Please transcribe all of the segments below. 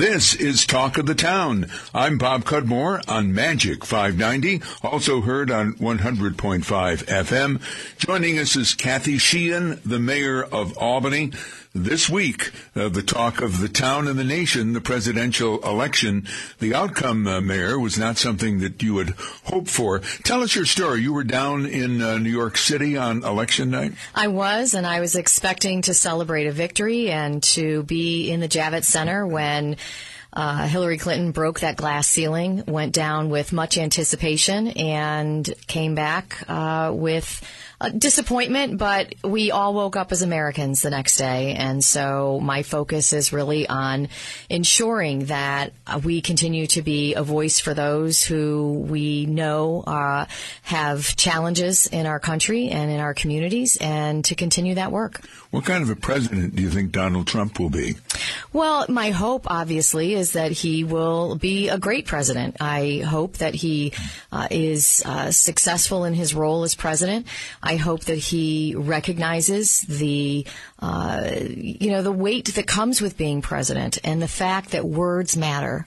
This is Talk of the Town. I'm Bob Cudmore on Magic 590, also heard on 100.5 FM. Joining us is Kathy Sheehan, the mayor of Albany. This week, uh, the talk of the town and the nation, the presidential election. The outcome, uh, Mayor, was not something that you would hope for. Tell us your story. You were down in uh, New York City on election night? I was, and I was expecting to celebrate a victory and to be in the Javits Center when uh, Hillary Clinton broke that glass ceiling, went down with much anticipation, and came back uh, with disappointment, but we all woke up as Americans the next day. And so my focus is really on ensuring that we continue to be a voice for those who we know uh, have challenges in our country and in our communities and to continue that work. What kind of a president do you think Donald Trump will be? Well, my hope, obviously, is that he will be a great president. I hope that he uh, is uh, successful in his role as president. I hope that he recognizes the, uh, you know, the weight that comes with being president and the fact that words matter.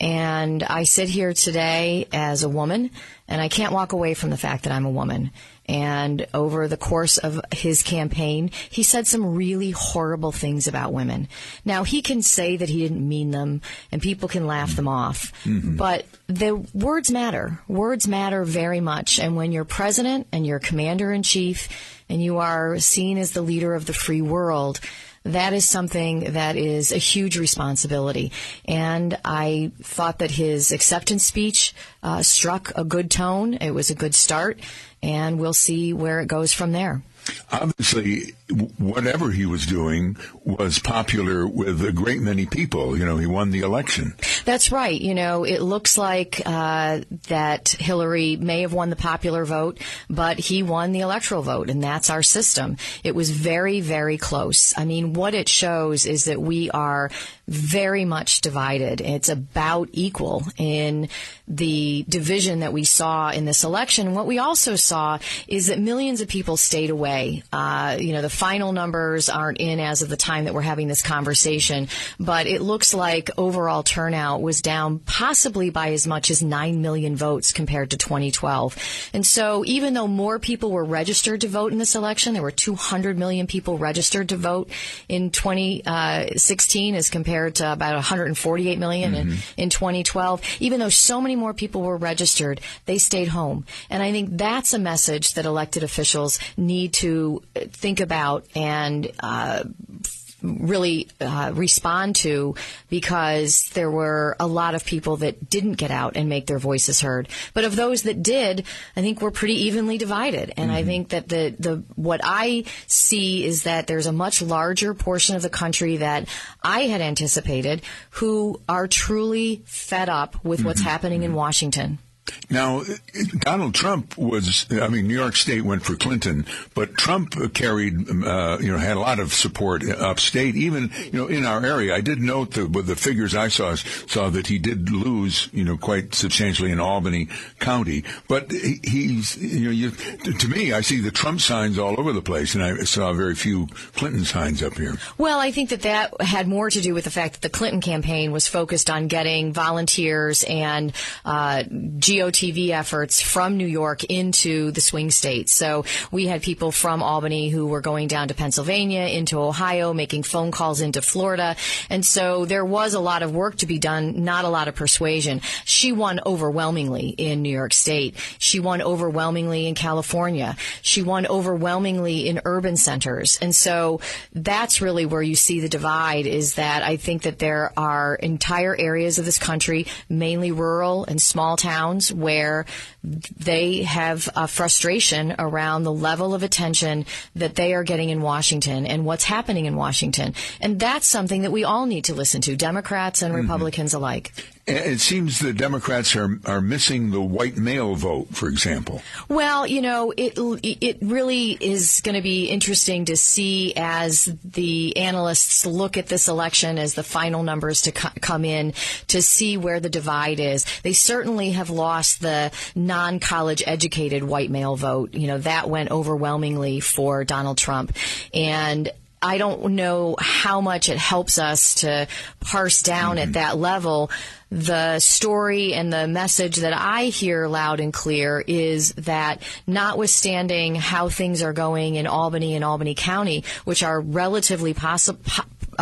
And I sit here today as a woman, and I can't walk away from the fact that I'm a woman. And over the course of his campaign, he said some really horrible things about women. Now, he can say that he didn't mean them and people can laugh them off, mm-hmm. but the words matter. Words matter very much. And when you're president and you're commander in chief and you are seen as the leader of the free world, that is something that is a huge responsibility. And I thought that his acceptance speech uh, struck a good tone. It was a good start and we'll see where it goes from there. Obviously, whatever he was doing was popular with a great many people. You know, he won the election. That's right. You know, it looks like uh, that Hillary may have won the popular vote, but he won the electoral vote, and that's our system. It was very, very close. I mean, what it shows is that we are very much divided. It's about equal in the division that we saw in this election. What we also saw is that millions of people stayed away. Uh, you know, the final numbers aren't in as of the time that we're having this conversation, but it looks like overall turnout was down possibly by as much as 9 million votes compared to 2012. And so even though more people were registered to vote in this election, there were 200 million people registered to vote in 2016 as compared compared to about 148 million mm-hmm. in, in 2012. Even though so many more people were registered, they stayed home. And I think that's a message that elected officials need to think about and uh, really uh, respond to because there were a lot of people that didn't get out and make their voices heard. But of those that did, I think we're pretty evenly divided. And mm-hmm. I think that the, the what I see is that there's a much larger portion of the country that I had anticipated who are truly fed up with mm-hmm. what's happening in mm-hmm. Washington. Now, Donald Trump was, I mean, New York State went for Clinton, but Trump carried, uh, you know, had a lot of support upstate, even, you know, in our area. I did note with the figures I saw, saw that he did lose, you know, quite substantially in Albany County. But he's, you know, you, to me, I see the Trump signs all over the place, and I saw very few Clinton signs up here. Well, I think that that had more to do with the fact that the Clinton campaign was focused on getting volunteers and, uh, GOTV efforts from New York into the swing states. So we had people from Albany who were going down to Pennsylvania, into Ohio, making phone calls into Florida. And so there was a lot of work to be done, not a lot of persuasion. She won overwhelmingly in New York State. She won overwhelmingly in California. She won overwhelmingly in urban centers. And so that's really where you see the divide is that I think that there are entire areas of this country, mainly rural and small towns, where they have a frustration around the level of attention that they are getting in Washington and what's happening in Washington. And that's something that we all need to listen to, Democrats and mm-hmm. Republicans mm-hmm. alike. It seems the Democrats are are missing the white male vote, for example. Well, you know, it it really is going to be interesting to see as the analysts look at this election as the final numbers to co- come in to see where the divide is. They certainly have lost the non-college educated white male vote. You know, that went overwhelmingly for Donald Trump, and I don't know how much it helps us to parse down mm-hmm. at that level. The story and the message that I hear loud and clear is that notwithstanding how things are going in Albany and Albany County, which are relatively possible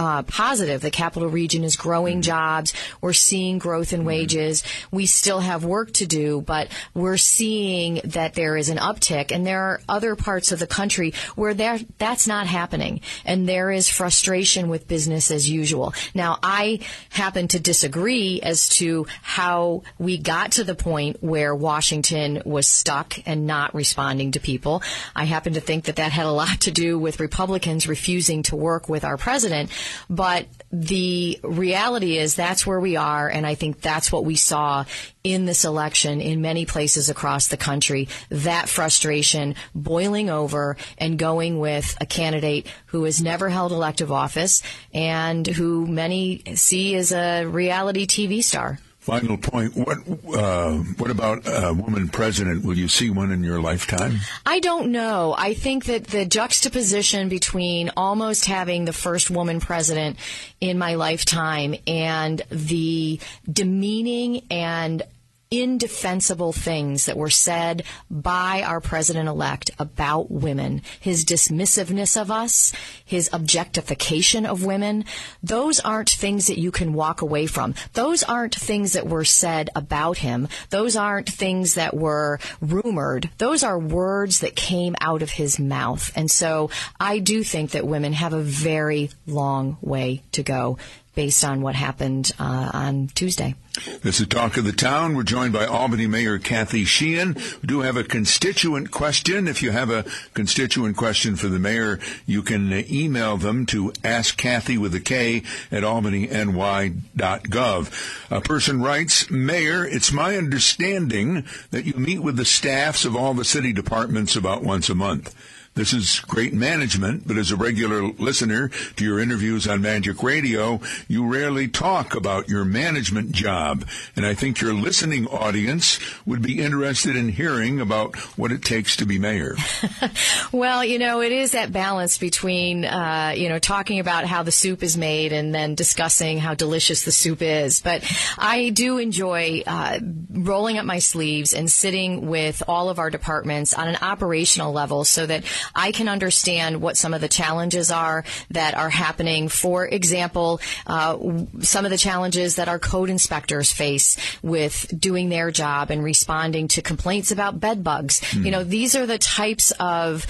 uh, positive. The capital region is growing mm-hmm. jobs. We're seeing growth in mm-hmm. wages. We still have work to do, but we're seeing that there is an uptick. And there are other parts of the country where there, that's not happening. And there is frustration with business as usual. Now, I happen to disagree as to how we got to the point where Washington was stuck and not responding to people. I happen to think that that had a lot to do with Republicans refusing to work with our president. But the reality is that's where we are, and I think that's what we saw in this election in many places across the country. That frustration boiling over and going with a candidate who has never held elective office and who many see as a reality TV star. Final point. What uh, what about a woman president? Will you see one in your lifetime? I don't know. I think that the juxtaposition between almost having the first woman president in my lifetime and the demeaning and indefensible things that were said by our president elect about women, his dismissiveness of us, his objectification of women, those aren't things that you can walk away from. Those aren't things that were said about him. Those aren't things that were rumored. Those are words that came out of his mouth. And so I do think that women have a very long way to go based on what happened uh, on Tuesday. This is Talk of the Town. We're joined by Albany Mayor Kathy Sheehan. We do have a constituent question. If you have a constituent question for the mayor, you can email them to askkathy with a K at albanyny.gov. A person writes, Mayor, it's my understanding that you meet with the staffs of all the city departments about once a month. This is great management, but as a regular listener to your interviews on Magic Radio, you rarely talk about your management job. And I think your listening audience would be interested in hearing about what it takes to be mayor. well, you know, it is that balance between, uh, you know, talking about how the soup is made and then discussing how delicious the soup is. But I do enjoy uh, rolling up my sleeves and sitting with all of our departments on an operational level so that I can understand what some of the challenges are that are happening. For example, uh, some of the challenges that our code inspectors face with doing their job and responding to complaints about bed bugs. Mm. You know, these are the types of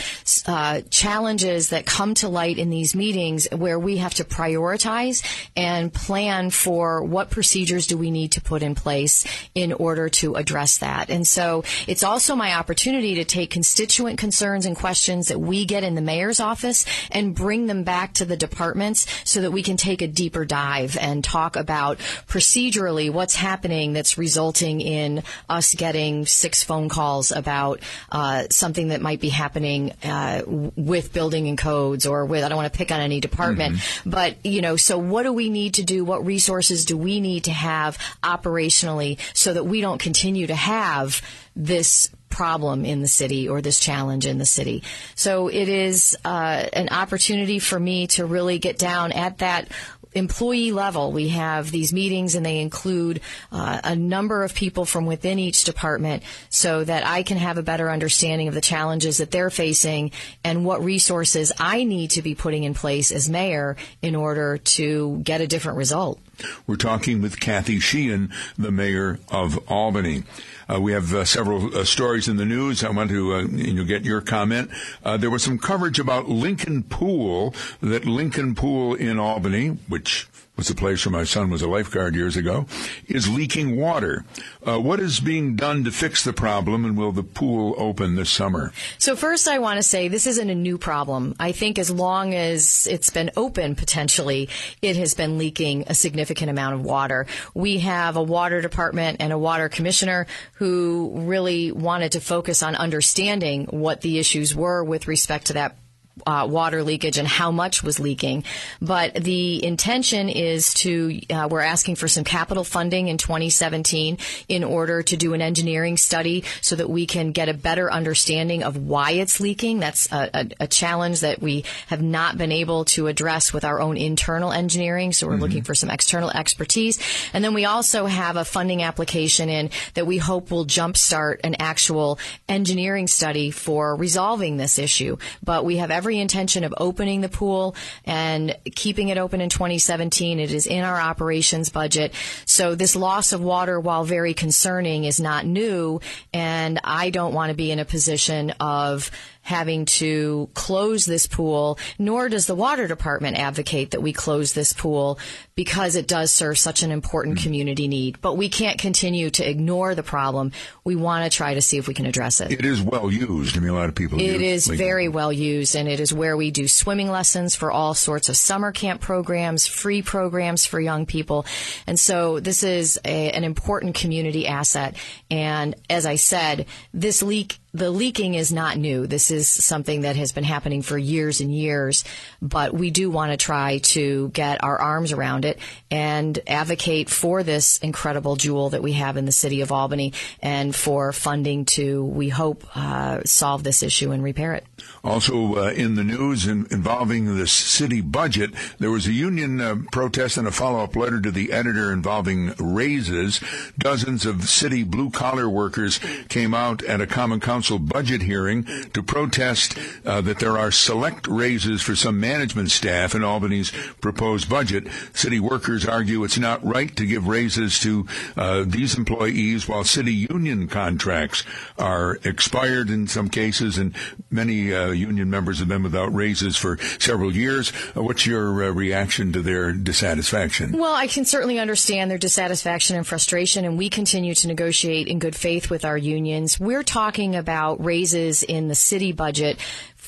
uh, challenges that come to light in these meetings where we have to prioritize and plan for what procedures do we need to put in place in order to address that. And so it's also my opportunity to take constituent concerns and questions questions that we get in the mayor's office and bring them back to the departments so that we can take a deeper dive and talk about procedurally what's happening that's resulting in us getting six phone calls about uh, something that might be happening uh, with building and codes or with I don't want to pick on any department, mm-hmm. but you know, so what do we need to do? What resources do we need to have operationally so that we don't continue to have this problem in the city or this challenge in the city. So it is uh, an opportunity for me to really get down at that employee level, we have these meetings and they include uh, a number of people from within each department so that I can have a better understanding of the challenges that they're facing and what resources I need to be putting in place as mayor in order to get a different result. We're talking with Kathy Sheehan, the mayor of Albany. Uh, we have uh, several uh, stories in the news. I want to uh, you get your comment. Uh, there was some coverage about Lincoln Pool, that Lincoln Pool in Albany, which was the place where my son was a lifeguard years ago, is leaking water. Uh, what is being done to fix the problem, and will the pool open this summer? So, first, I want to say this isn't a new problem. I think as long as it's been open, potentially, it has been leaking a significant amount of water. We have a water department and a water commissioner who really wanted to focus on understanding what the issues were with respect to that uh, water leakage and how much was leaking. But the intention is to, uh, we're asking for some capital funding in 2017 in order to do an engineering study so that we can get a better understanding of why it's leaking. That's a, a, a challenge that we have not been able to address with our own internal engineering. So we're mm-hmm. looking for some external expertise. And then we also have a funding application in that we hope will jumpstart an actual engineering study for resolving this issue. But we have every intention of opening the pool and keeping it open in 2017. It is in our operations budget. So this loss of water, while very concerning, is not new. And I don't want to be in a position of having to close this pool, nor does the water department advocate that we close this pool because it does serve such an important mm community need. But we can't continue to ignore the problem. We want to try to see if we can address it. It is well used. I mean, a lot of people. It is very well used, and it is where we do swimming lessons for all sorts of summer camp programs, free programs for young people, and so this is a, an important community asset. And as I said, this leak the leaking is not new. This is something that has been happening for years and years, but we do want to try to get our arms around it and advocate for this incredible jewel that we have in the city of Albany and for funding to, we hope, uh, solve this issue and repair it. Also uh, in the news in, involving the city budget, there was a union uh, protest and a follow-up letter to the editor involving raises. Dozens of city blue-collar workers came out at a common council budget hearing to protest uh, that there are select raises for some management staff in Albany's proposed budget. City workers argue it's not right to give raises to uh, these employees while city union contracts are expired in some cases and many uh, union members have been without raises for several years. Uh, what's your uh, reaction to their dissatisfaction? Well, I can certainly understand their dissatisfaction and frustration, and we continue to negotiate in good faith with our unions. We're talking about raises in the city budget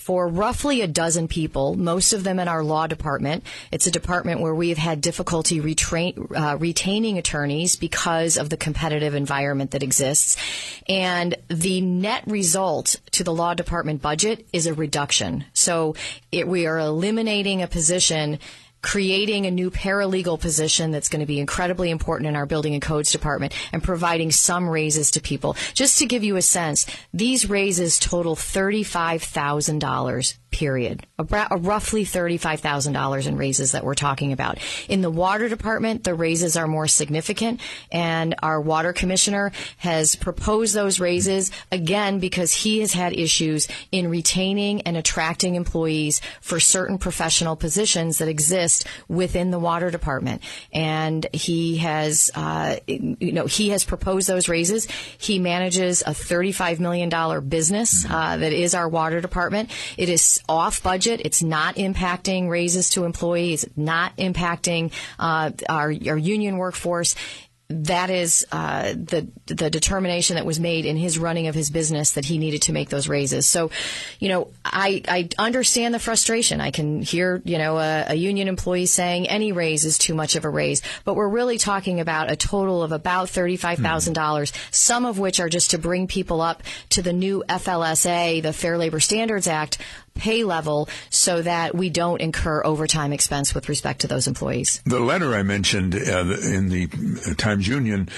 for roughly a dozen people, most of them in our law department. It's a department where we've had difficulty retrain, uh, retaining attorneys because of the competitive environment that exists. And the net result to the law department budget is a reduction. So it, we are eliminating a position creating a new paralegal position that's going to be incredibly important in our building and codes department and providing some raises to people. Just to give you a sense, these raises total $35,000 period. A, a roughly $35,000 in raises that we're talking about. In the water department, the raises are more significant and our water commissioner has proposed those raises again because he has had issues in retaining and attracting employees for certain professional positions that exist within the water department. And he has, uh, you know, he has proposed those raises. He manages a $35 million business uh, that is our water department. It is off budget. It's not impacting raises to employees, not impacting uh, our, our union workforce that is uh, the the determination that was made in his running of his business that he needed to make those raises. So, you know, I I understand the frustration. I can hear you know a, a union employee saying any raise is too much of a raise, but we're really talking about a total of about thirty five thousand dollars, mm-hmm. some of which are just to bring people up to the new FLSA, the Fair Labor Standards Act pay level so that we don't incur overtime expense with respect to those employees. The letter I mentioned uh, in the Times Union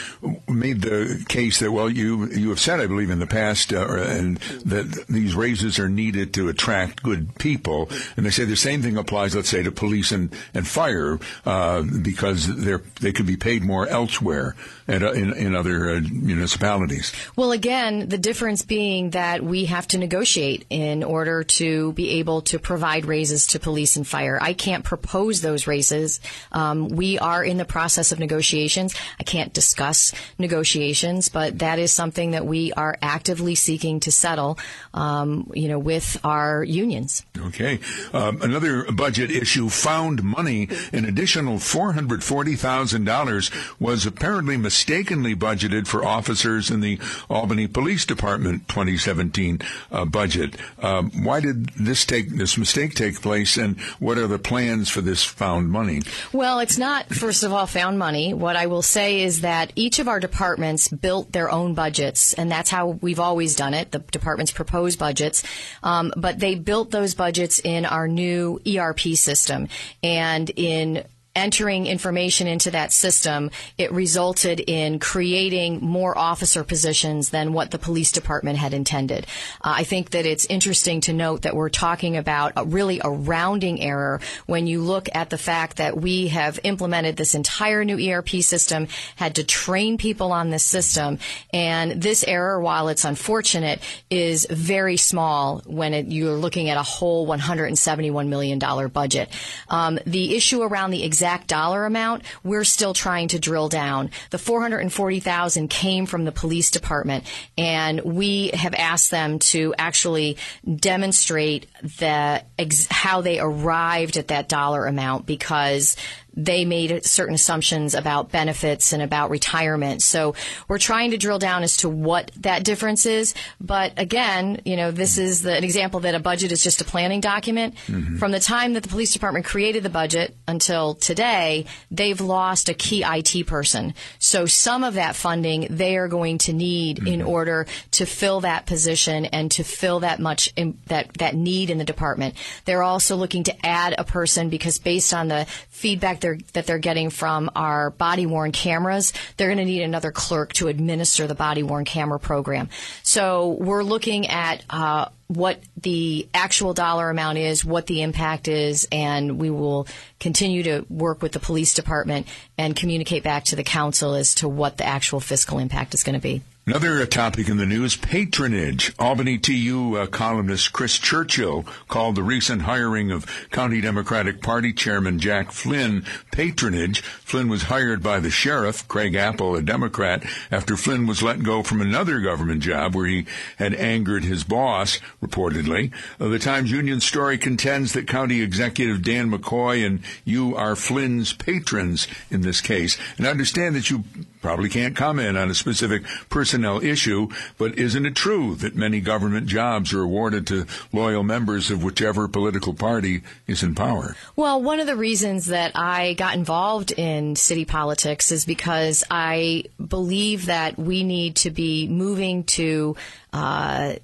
made the case that, well, you, you have said, I believe, in the past, uh, and that these raises are needed to attract good people. And they say the same thing applies, let's say, to police and, and fire, uh, because they're, they could be paid more elsewhere at, uh, in, in other uh, municipalities. Well, again, the difference being that we have to negotiate in order to be able to provide raises to police and fire. I can't propose those raises. Um, we are in the process of negotiations. I can't discuss negotiations, but that is something that we are actively seeking to settle, um, you know, with our unions. Okay. Um, another budget issue found money. An additional $440,000 was apparently mistakenly budgeted for officers in the Albany Police Department 2017 uh, budget. Um, why did this take this mistake take place, and what are the plans for this found money? Well, it's not first of all found money. What I will say is that each of our departments built their own budgets, and that's how we've always done it. The departments propose budgets, um, but they built those budgets in our new ERP system and in entering information into that system, it resulted in creating more officer positions than what the police department had intended. Uh, I think that it's interesting to note that we're talking about a, really a rounding error when you look at the fact that we have implemented this entire new ERP system, had to train people on this system, and this error, while it's unfortunate, is very small when it, you're looking at a whole $171 million budget. Um, the issue around the exact dollar amount, we're still trying to drill down. The 440,000 came from the police department and we have asked them to actually demonstrate the ex- how they arrived at that dollar amount because they made certain assumptions about benefits and about retirement. So we're trying to drill down as to what that difference is. But again, you know, this is the, an example that a budget is just a planning document. Mm-hmm. From the time that the police department created the budget until today, they've lost a key IT person. So some of that funding they are going to need mm-hmm. in order to fill that position and to fill that much in, that that need in the department. They're also looking to add a person because based on the feedback they're, that they're getting from our body worn cameras, they're going to need another clerk to administer the body worn camera program. So we're looking at uh, what the actual dollar amount is, what the impact is, and we will continue to work with the police department and communicate back to the council as to what the actual fiscal impact is going to be. Another topic in the news, patronage. Albany TU uh, columnist Chris Churchill called the recent hiring of County Democratic Party Chairman Jack Flynn patronage. Flynn was hired by the sheriff, Craig Apple, a Democrat, after Flynn was let go from another government job where he had angered his boss, reportedly. Uh, the Times Union story contends that County Executive Dan McCoy and you are Flynn's patrons in this case. And I understand that you probably can't comment on a specific personnel issue, but isn't it true that many government jobs are awarded to loyal members of whichever political party is in power? Well, one of the reasons that I got involved in city politics is because I believe that we need to be moving to uh,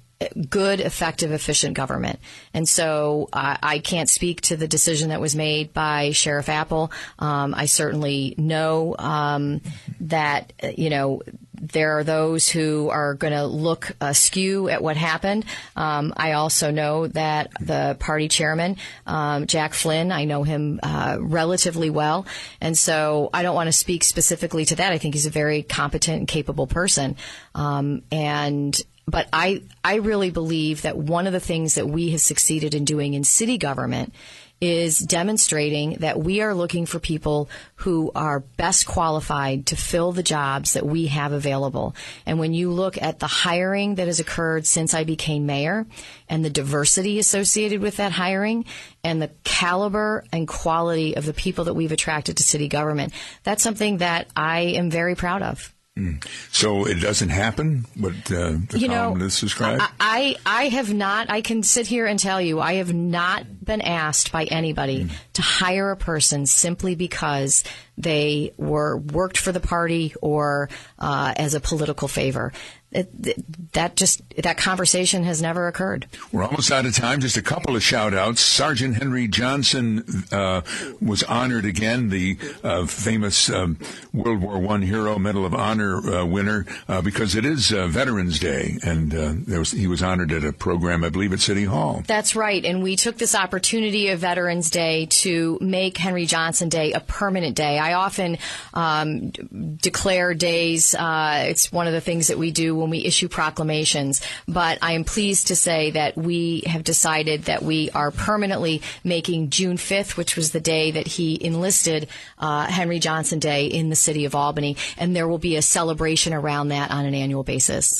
good, effective, efficient government. And so I can't speak to the decision that was made by Sheriff Apple. Um, I certainly know um, that, you know, there are those who are going to look askew at what happened. Um, I also know that the party chairman, um, Jack Flynn, I know him uh, relatively well, and so I don't want to speak specifically to that. I think he's a very competent and capable person, um, and but I, I really believe that one of the things that we have succeeded in doing in city government is demonstrating that we are looking for people who are best qualified to fill the jobs that we have available. And when you look at the hiring that has occurred since I became mayor and the diversity associated with that hiring and the caliber and quality of the people that we've attracted to city government, that's something that I am very proud of. Mm. So it doesn't happen. What uh, the you know, described. I I have not. I can sit here and tell you, I have not been asked by anybody mm. to hire a person simply because they were worked for the party or uh, as a political favor. It, that just that conversation has never occurred. We're almost out of time. Just a couple of shout outs. Sergeant Henry Johnson uh, was honored again, the uh, famous um, World War One hero Medal of Honor uh, winner, uh, because it is uh, Veterans Day, and uh, was, he was honored at a program, I believe, at City Hall. That's right, and we took this opportunity of Veterans Day to make Henry Johnson Day a permanent day. I often um, declare days. it's one of the things that we do when we issue proclamations. But I am pleased to say that we have decided that we are permanently making June 5th, which was the day that he enlisted uh, Henry Johnson Day in the city of Albany, and there will be a celebration around that on an annual basis.